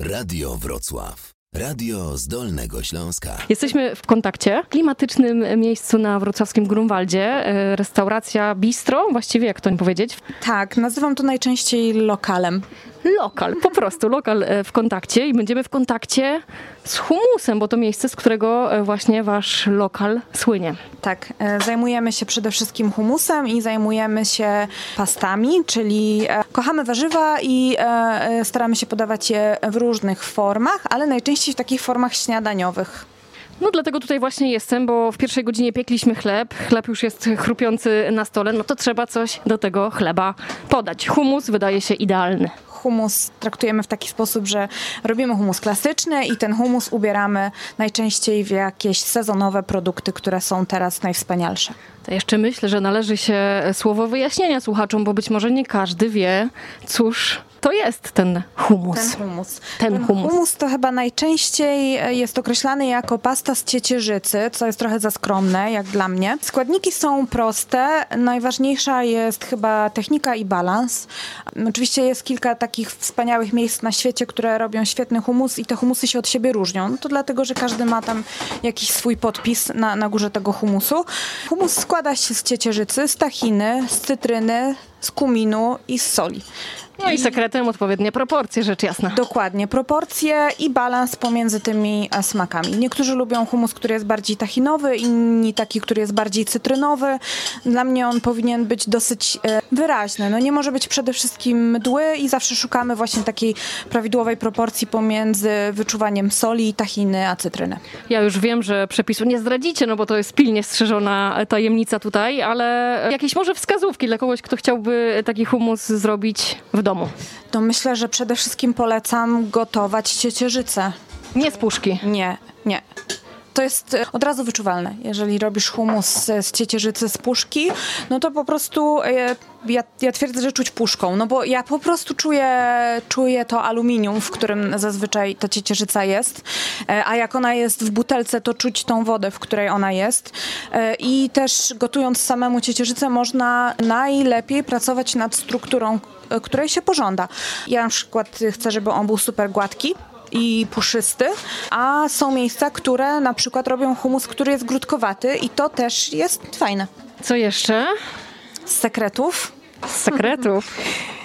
Radio Wrocław. Radio z Dolnego Śląska. Jesteśmy w kontakcie, w klimatycznym miejscu na wrocławskim Grunwaldzie. E, Restauracja Bistro, właściwie jak to powiedzieć? Tak, nazywam to najczęściej lokalem. Lokal, po prostu lokal e, w kontakcie i będziemy w kontakcie z humusem, bo to miejsce, z którego e, właśnie wasz lokal słynie. Tak, zajmujemy się przede wszystkim humusem i zajmujemy się pastami, czyli kochamy warzywa i staramy się podawać je w różnych formach, ale najczęściej w takich formach śniadaniowych. No dlatego tutaj właśnie jestem, bo w pierwszej godzinie piekliśmy chleb, chleb już jest chrupiący na stole, no to trzeba coś do tego chleba podać. Humus wydaje się idealny. Humus traktujemy w taki sposób, że robimy humus klasyczny i ten humus ubieramy najczęściej w jakieś sezonowe produkty, które są teraz najwspanialsze. To jeszcze myślę, że należy się słowo wyjaśnienia słuchaczom, bo być może nie każdy wie, cóż to jest ten humus. Ten humus. Ten humus. to chyba najczęściej e, jest określany jako pasta z ciecierzycy, co jest trochę za skromne, jak dla mnie. Składniki są proste. Najważniejsza jest chyba technika i balans. Oczywiście jest kilka takich wspaniałych miejsc na świecie, które robią świetny humus i te humusy się od siebie różnią. No to dlatego, że każdy ma tam jakiś swój podpis na, na górze tego humusu. Humus składa się z ciecierzycy, z tahiny, z cytryny, z kuminu i z soli. No i sekretem odpowiednie proporcje, rzecz jasna. Dokładnie, proporcje i balans pomiędzy tymi e, smakami. Niektórzy lubią humus, który jest bardziej tahinowy, inni taki, który jest bardziej cytrynowy. Dla mnie on powinien być dosyć e, wyraźny. No nie może być przede wszystkim mdły i zawsze szukamy właśnie takiej prawidłowej proporcji pomiędzy wyczuwaniem soli, tahiny, a cytryny. Ja już wiem, że przepisu nie zdradzicie, no bo to jest pilnie strzeżona tajemnica tutaj, ale jakieś może wskazówki dla kogoś, kto chciałby taki humus zrobić w domu. To myślę, że przede wszystkim polecam gotować ciecierzycę. Nie z puszki. Nie, nie. To jest e, od razu wyczuwalne. Jeżeli robisz humus z, ciecierzycy z puszki, no to po prostu e, ja, ja twierdzę, że czuć puszką, no bo ja po prostu czuję, czuję to aluminium, w którym zazwyczaj ta ciecierzyca jest, e, a jak ona jest w butelce, to czuć tą wodę, w której ona jest. I też gotując samemu ciecierzycę można najlepiej pracować nad strukturą, której się pożąda. Ja na przykład chcę, żeby on był super gładki, i puszysty, a są miejsca, które na przykład robią humus, który jest grudkowaty i to też jest fajne. Co jeszcze? Z sekretów? Z sekretów.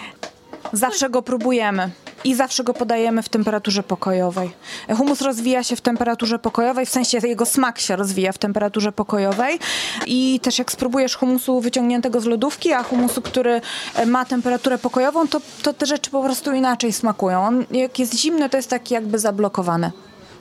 Zawsze go próbujemy i zawsze go podajemy w temperaturze pokojowej. Humus rozwija się w temperaturze pokojowej, w sensie jego smak się rozwija w temperaturze pokojowej i też jak spróbujesz humusu wyciągniętego z lodówki, a humusu, który ma temperaturę pokojową, to, to te rzeczy po prostu inaczej smakują. On, jak jest zimny, to jest taki jakby zablokowany.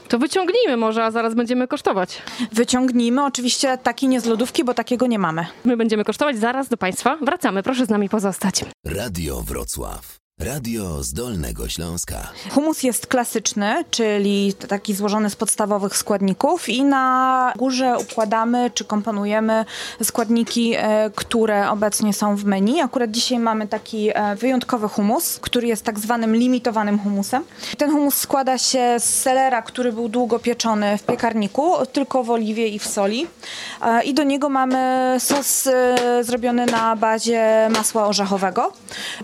To wyciągnijmy może, a zaraz będziemy kosztować. Wyciągnijmy, oczywiście taki nie z lodówki, bo takiego nie mamy. My będziemy kosztować zaraz do Państwa. Wracamy, proszę z nami pozostać. Radio Wrocław. Radio z Dolnego Śląska. Humus jest klasyczny, czyli taki złożony z podstawowych składników i na górze układamy czy komponujemy składniki, e, które obecnie są w menu. Akurat dzisiaj mamy taki e, wyjątkowy humus, który jest tak zwanym limitowanym humusem. Ten humus składa się z selera, który był długo pieczony w piekarniku, tylko w oliwie i w soli. E, I do niego mamy sos zrobiony na bazie masła orzechowego,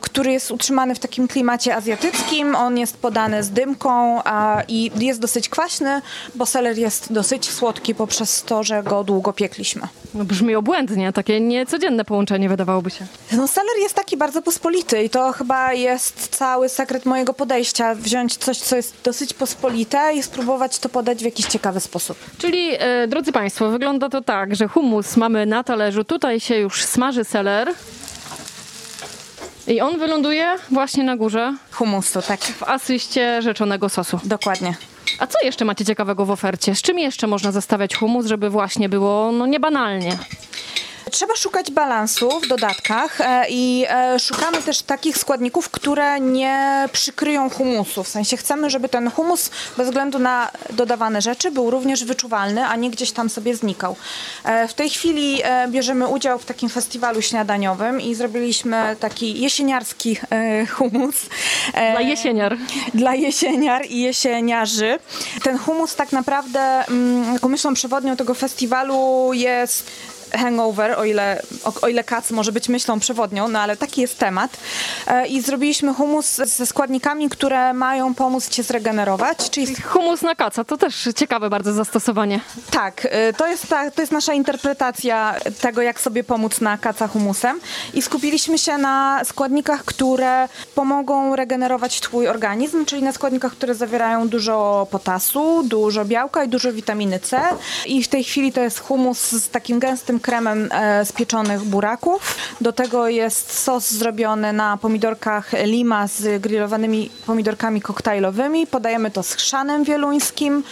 który jest utrzymany w takim klimacie azjatyckim. On jest podany z dymką a, i jest dosyć kwaśny, bo seler jest dosyć słodki poprzez to, że go długo piekliśmy. No brzmi obłędnie, takie niecodzienne połączenie wydawałoby się. No seler jest taki bardzo pospolity i to chyba jest cały sekret mojego podejścia. Wziąć coś, co jest dosyć pospolite i spróbować to podać w jakiś ciekawy sposób. Czyli, e, drodzy Państwo, wygląda to tak, że humus mamy na talerzu, tutaj się już smaży seler, i on wyląduje właśnie na górze. Humusu, tak. W asyście rzeczonego sosu. Dokładnie. A co jeszcze macie ciekawego w ofercie? Z czym jeszcze można zestawiać humus, żeby właśnie było no niebanalnie? Trzeba szukać balansu w dodatkach e, i e, szukamy też takich składników, które nie przykryją humusu. W sensie chcemy, żeby ten humus bez względu na dodawane rzeczy był również wyczuwalny, a nie gdzieś tam sobie znikał. E, w tej chwili bierzemy udział w takim festiwalu śniadaniowym i zrobiliśmy taki jesieniarski humus. Dla jesieniar. Dla jesieniar i jesieniarzy. Ten humus tak naprawdę, mm, taką myślą przewodnią tego festiwalu jest hangover, o ile, o, o ile kac może być myślą przewodnią, no ale taki jest temat. E, I zrobiliśmy humus ze składnikami, które mają pomóc cię zregenerować, czyli Humus na kaca, to też ciekawe bardzo zastosowanie. tak, y, to jest, ta, to jest nasza interpretacja tego, jak sobie pomóc na kaca humusem. I skupiliśmy się na składnikach, które pomogą regenerować twój organizm, czyli na składnikach, które zawierają dużo potasu, dużo białka i dużo witaminy C. I w tej chwili to jest humus z takim gęstym kremem e, z pieczonych buraków. Do tego jest sos zrobiony na pomidorkach lima z grillowanymi pomidorkami koktajlowymi. Podajemy to z chrzanem wieluńskim.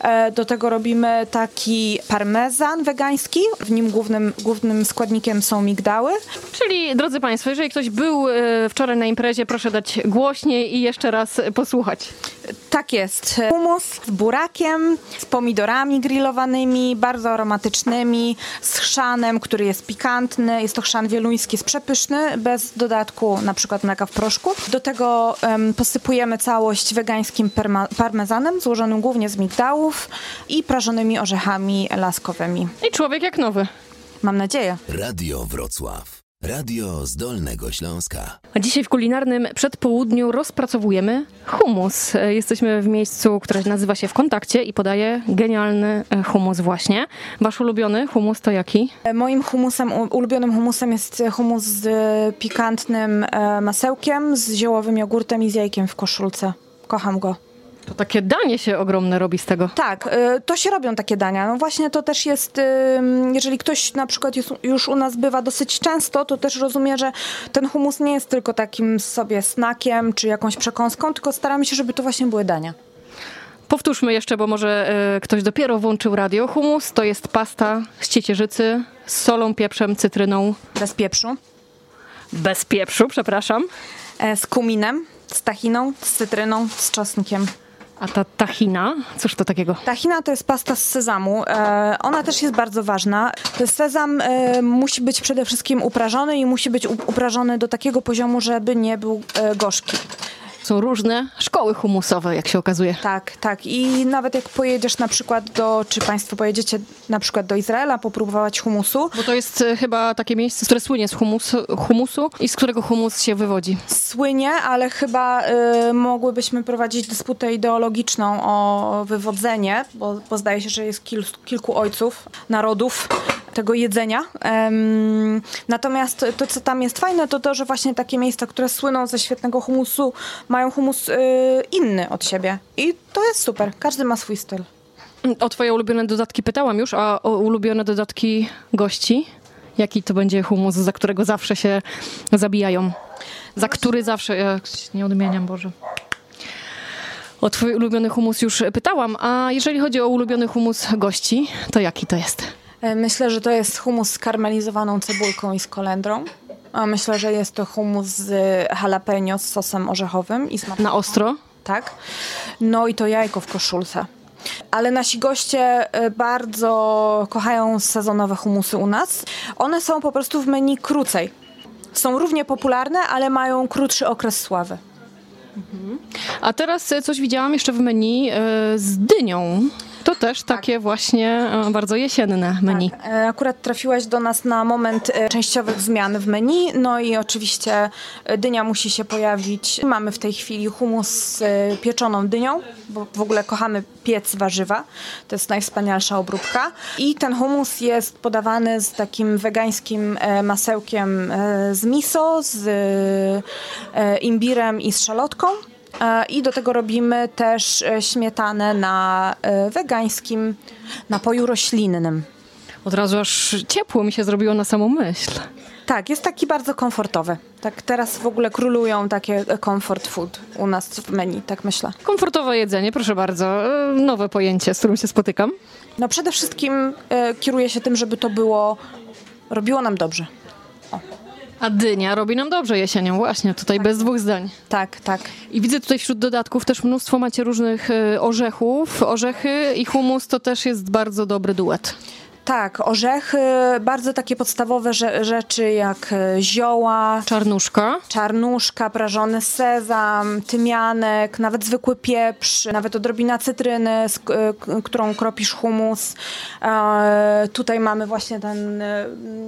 E, Do tego robimy taki parmezan wegański. W nim głównym, głównym składnikiem są migdały. Czyli, drodzy Państwo, jeżeli ktoś był e, wczoraj na imprezie, proszę dać głośniej i jeszcze raz posłuchać. Tak jest. Humus z burakiem, z pomidorami grillowanymi, bardzo aromatycznymi, z chrzanem, który jest pikantny. Jest to chrzan wieluński, jest przepyszny, bez dodatku na przykład mleka w proszku. Do tego em, posypujemy całość wegańskim parmezanem, złożonym głównie z migdałów i prażonymi orzechami laskowymi. I człowiek jak nowy. Mam nadzieję. Radio Wrocław. Radio z Dolnego Śląska. A dzisiaj w kulinarnym przedpołudniu rozpracowujemy humus. E, Jesteśmy w miejscu, które nazywa się W Kontakcie i podaje genialny e, humus właśnie. Wasz ulubiony humus to jaki? Moim humusem, ulubionym humusem jest humus z pikantnym e, masełkiem, z ziołowym jogurtem i z jajkiem w koszulce. Kocham go. To takie danie się ogromne robi z tego. Tak, y, to się robią takie dania. No właśnie to też jest, y, jeżeli ktoś na przykład już u nas bywa dosyć często, to też rozumie, że ten humus nie jest tylko takim sobie snakiem czy jakąś przekąską, tylko staramy się, żeby to właśnie były dania. Powtórzmy jeszcze, bo może e, ktoś dopiero włączył radio. Humus to jest pasta z ciecierzycy z solą, pieprzem, cytryną, Bez pieprzu, bez pieprzu, przepraszam. e, z kuminem, z tachiną, z cytryną, z czosnkiem. A ta tahina, cóż to takiego? Tahina to jest pasta z sezamu. E, ona też jest bardzo ważna. Sezam e, musi być przede wszystkim uprażony i musi być uprażony do takiego poziomu, żeby nie był e, gorzki. Są różne szkoły humusowe, jak się okazuje. Tak, tak. I nawet jak pojedziesz na przykład do, czy Państwo pojedziecie na przykład do Izraela popróbować humusu, Bo to jest e, chyba takie miejsce, które słynie z humusu, humusu i z którego humus się wywodzi. słynie, ale chyba y, mogłybyśmy prowadzić dysputę ideologiczną o wywodzenie, bo, bo zdaje się, że jest kil, kilku ojców, narodów tego jedzenia. Natomiast to, co tam jest fajne, to to, że właśnie takie miejsca, które słyną ze świetnego humusu, mają humus y, inny od siebie. I to jest super. Każdy ma swój styl. O twoje ulubione dodatki pytałam już, a o ulubione dodatki gości? Jaki to będzie humus, za którego zawsze się zabijają? Za który zawsze... Ja nie odmieniam, Boże. O twój ulubiony humus już pytałam, a jeżeli chodzi o ulubiony humus gości, to jaki to jest? E, Myślę, że to jest humus z karmelizowaną cebulką i z kolendrą. A myślę, że jest to humus z jalapeno z sosem orzechowym i z Na ostro? tak? No i to jajko w koszulce. Ale nasi goście e, bardzo kochają sezonowe humusy u nas. One są po prostu w menu krócej. Są równie popularne, ale mają krótszy okres sławy. A teraz e, coś widziałam jeszcze w menu z dynią. To też takie właśnie e, bardzo jesienne menu. E, Akurat trafiłaś do nas na moment e, częściowych zmian w menu, no i oczywiście dynia musi się pojawić. Mamy w tej chwili humus z pieczoną dynią, bo w ogóle kochamy piec warzywa. To jest najwspanialsza obróbka. I ten humus jest podawany z takim wegańskim masełkiem z miso, z imbirem i z szalotką. E, I do tego robimy też e, śmietanę na e, wegańskim napoju roślinnym. Od razu aż ciepło mi się zrobiło na samą myśl. Tak, jest taki bardzo komfortowy. Tak teraz w ogóle królują takie comfort food u nas w menu, tak myślę. Komfortowe jedzenie, proszę bardzo. Nowe pojęcie, z którym się spotykam. No przede wszystkim e, kieruję się tym, żeby to było, robiło nam dobrze. A dynia robi nam dobrze jesienią, właśnie, tutaj bez dwóch zdań. Tak, tak. I widzę tutaj wśród dodatków też mnóstwo macie różnych e, orzechów. Orzechy i humus to też jest bardzo dobry duet. Tak, orzechy, bardzo takie podstawowe rzeczy jak e, zioła. Czarnuszka. Czarnuszka, prażony sezam, tymianek, nawet zwykły pieprz, nawet odrobina cytryny, z, którą kropisz humus. E, tutaj mamy właśnie ten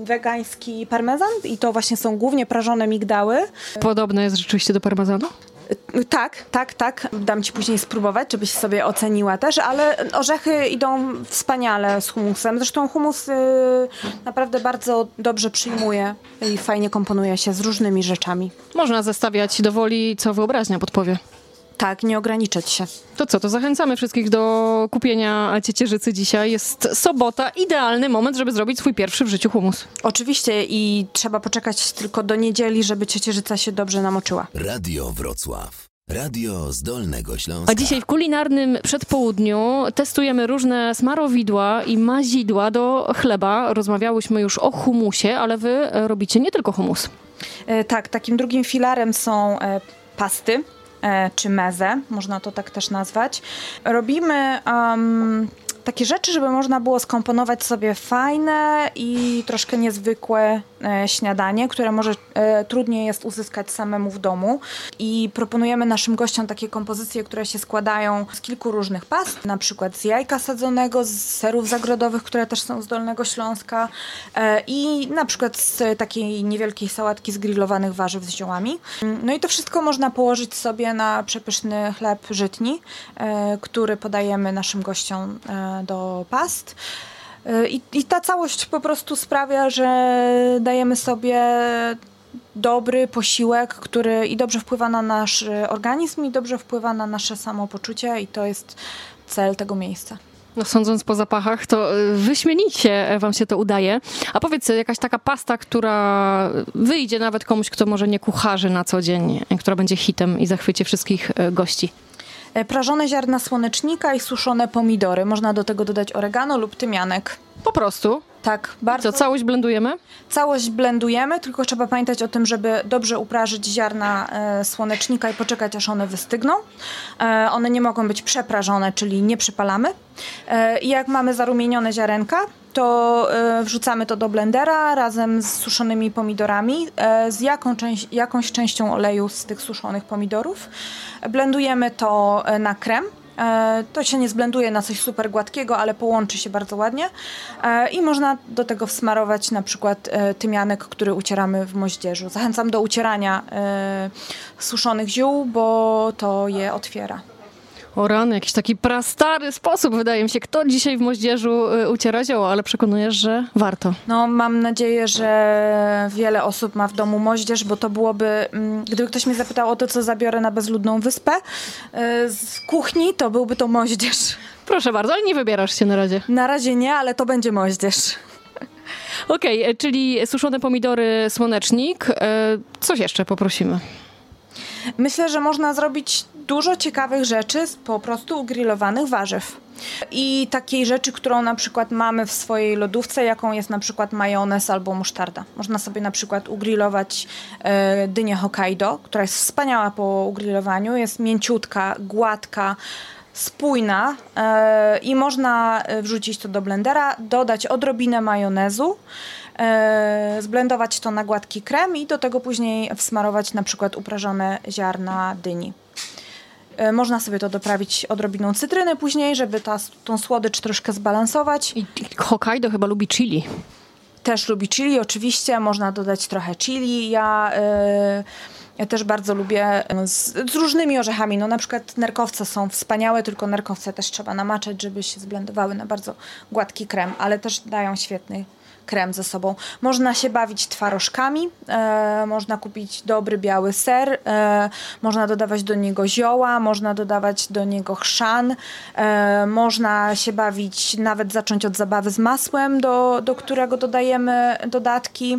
wegański parmezan i to właśnie są głównie prażone migdały. Podobne jest rzeczywiście do parmezanu? Tak, tak, tak. Dam ci później spróbować, żebyś sobie oceniła też, ale orzechy idą wspaniale z humusem. Zresztą humus y, naprawdę bardzo dobrze przyjmuje i fajnie komponuje się z różnymi rzeczami. Można zestawiać do woli, co wyobraźnia podpowie. Tak, nie ograniczać się. To co, to zachęcamy wszystkich do kupienia ciecierzycy dzisiaj. Jest sobota, idealny moment, żeby zrobić swój pierwszy w życiu humus. Oczywiście i trzeba poczekać tylko do niedzieli, żeby ciecierzyca się dobrze namoczyła. Radio Wrocław. Radio z Dolnego Śląska. A dzisiaj w kulinarnym przedpołudniu testujemy różne smarowidła i mazidła do chleba. Rozmawiałyśmy już o humusie, ale wy robicie nie tylko humus. E, tak, takim drugim filarem są e, pasty czy mezę, można to tak też nazwać. Robimy um, takie rzeczy, żeby można było skomponować sobie fajne i troszkę niezwykłe e, śniadanie, które może e, trudniej jest uzyskać samemu w domu. I proponujemy naszym gościom takie kompozycje, które się składają z kilku różnych past, na przykład z jajka sadzonego, z serów zagrodowych, które też są z Dolnego Śląska e, i na przykład z takiej niewielkiej sałatki z grillowanych warzyw z ziołami. No i to wszystko można położyć sobie na przepyszny chleb żytni, który podajemy naszym gościom e, do past. Y, I, I ta całość po prostu sprawia, że dajemy sobie dobry posiłek, który i dobrze wpływa na nasz organizm, i dobrze wpływa na nasze samopoczucie, i to jest cel tego miejsca. No, sądząc po zapachach, to y, wyśmienicie wam się to udaje. A powiedz, jakaś taka pasta, która wyjdzie nawet komuś, kto może nie kucharzy na co dzień, która będzie hitem i zachwyci wszystkich y, gości. E, prażone ziarna słonecznika i suszone pomidory. Można do tego dodać oregano lub tymianek. Po prostu? Tak, bardzo. Co, całość blendujemy? Całość blendujemy, tylko trzeba pamiętać o tym, żeby dobrze uprażyć ziarna e, słonecznika i poczekać, aż one wystygną. E, one nie mogą być przeprażone, czyli nie przypalamy. E, I jak mamy zarumienione ziarenka, to e, wrzucamy to do blendera razem z suszonymi pomidorami, e, z jaką część, jakąś częścią oleju z tych suszonych pomidorów. Blendujemy to e, na krem. To się nie zblenduje na coś super gładkiego, ale połączy się bardzo ładnie. I można do tego wsmarować na przykład tymianek, który ucieramy w moździerzu. Zachęcam do ucierania suszonych ziół, bo to je otwiera. O rany, jakiś taki prastary sposób, wydaje mi się. Kto dzisiaj w moździerzu y, uciera zioło, ale przekonujesz, że warto. No, mam nadzieję, że wiele osób ma w domu moździerz, bo to byłoby, mm, gdyby ktoś mnie zapytał o to, co zabiorę na bezludną wyspę y, z kuchni, to byłby to moździerz. Proszę bardzo, ale nie wybierasz się na razie. Na razie nie, ale to będzie moździerz. Okej, okay, czyli suszone pomidory, słonecznik. Y, coś jeszcze poprosimy. Myślę, że można zrobić dużo ciekawych rzeczy z po prostu ugrillowanych warzyw. I takiej rzeczy, którą na przykład mamy w swojej lodówce, jaką jest na przykład majonez albo musztarda. Można sobie na przykład ugrillować e, dynię Hokkaido, która jest wspaniała po ugrillowaniu, jest mięciutka, gładka, spójna e, i można e, wrzucić to do blendera, dodać odrobinę majonezu, e, zblendować to na gładki krem i do tego później wsmarować na przykład uprażone ziarna dyni. E, można sobie to doprawić odrobiną cytryny później, żeby ta, tą słodycz troszkę zbalansować. I Hokkaido chyba lubi chili. Też lubi chili, oczywiście. Można dodać trochę chili. Ja... Yy, ja też bardzo lubię z, z, różnymi orzechami. No na przykład nerkowce są wspaniałe, tylko nerkowce też trzeba namaczać, żeby się zblendowały na bardzo gładki krem, ale też dają świetny krem ze sobą. Można się bawić twarożkami, e, można kupić dobry biały ser, e, można dodawać do niego zioła, można dodawać do niego chrzan, e, można się bawić, nawet zacząć od zabawy z masłem, do, do którego dodajemy dodatki.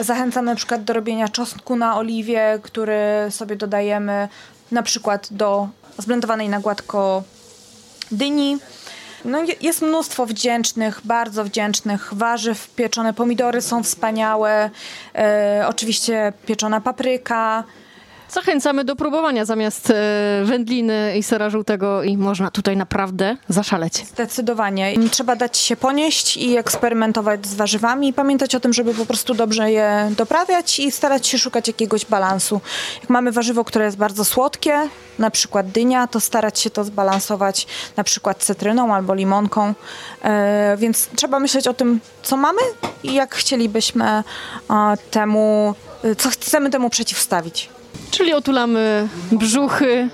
Zachęcam na przykład do robienia czosnku na oliwie, który sobie dodajemy na przykład do zblendowanej na gładko dyni. No, jest mnóstwo wdzięcznych, bardzo wdzięcznych warzyw. Pieczone pomidory są wspaniałe. E, oczywiście pieczona papryka. Zachęcamy do próbowania zamiast e, wędliny i sera żółtego i można tutaj naprawdę zaszaleć. Zdecydowanie. Trzeba dać się ponieść i eksperymentować z warzywami i pamiętać o tym, żeby po prostu dobrze je doprawiać i starać się szukać jakiegoś balansu. Jak mamy warzywo, które jest bardzo słodkie, na przykład dynia, to starać się to zbalansować na przykład cytryną albo limonką. E, więc trzeba myśleć o tym, co mamy i jak chcielibyśmy e, temu, co chcemy temu przeciwstawić. Czyli otulamy brzuchy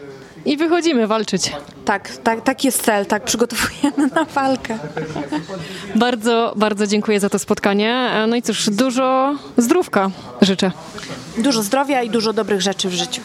i wychodzimy walczyć. Tak, tak, tak jest cel, tak przygotowujemy na walkę. Bardzo, bardzo dziękuję za to spotkanie. No i cóż, dużo zdrówka życzę. Dużo zdrowia i dużo dobrych rzeczy w życiu.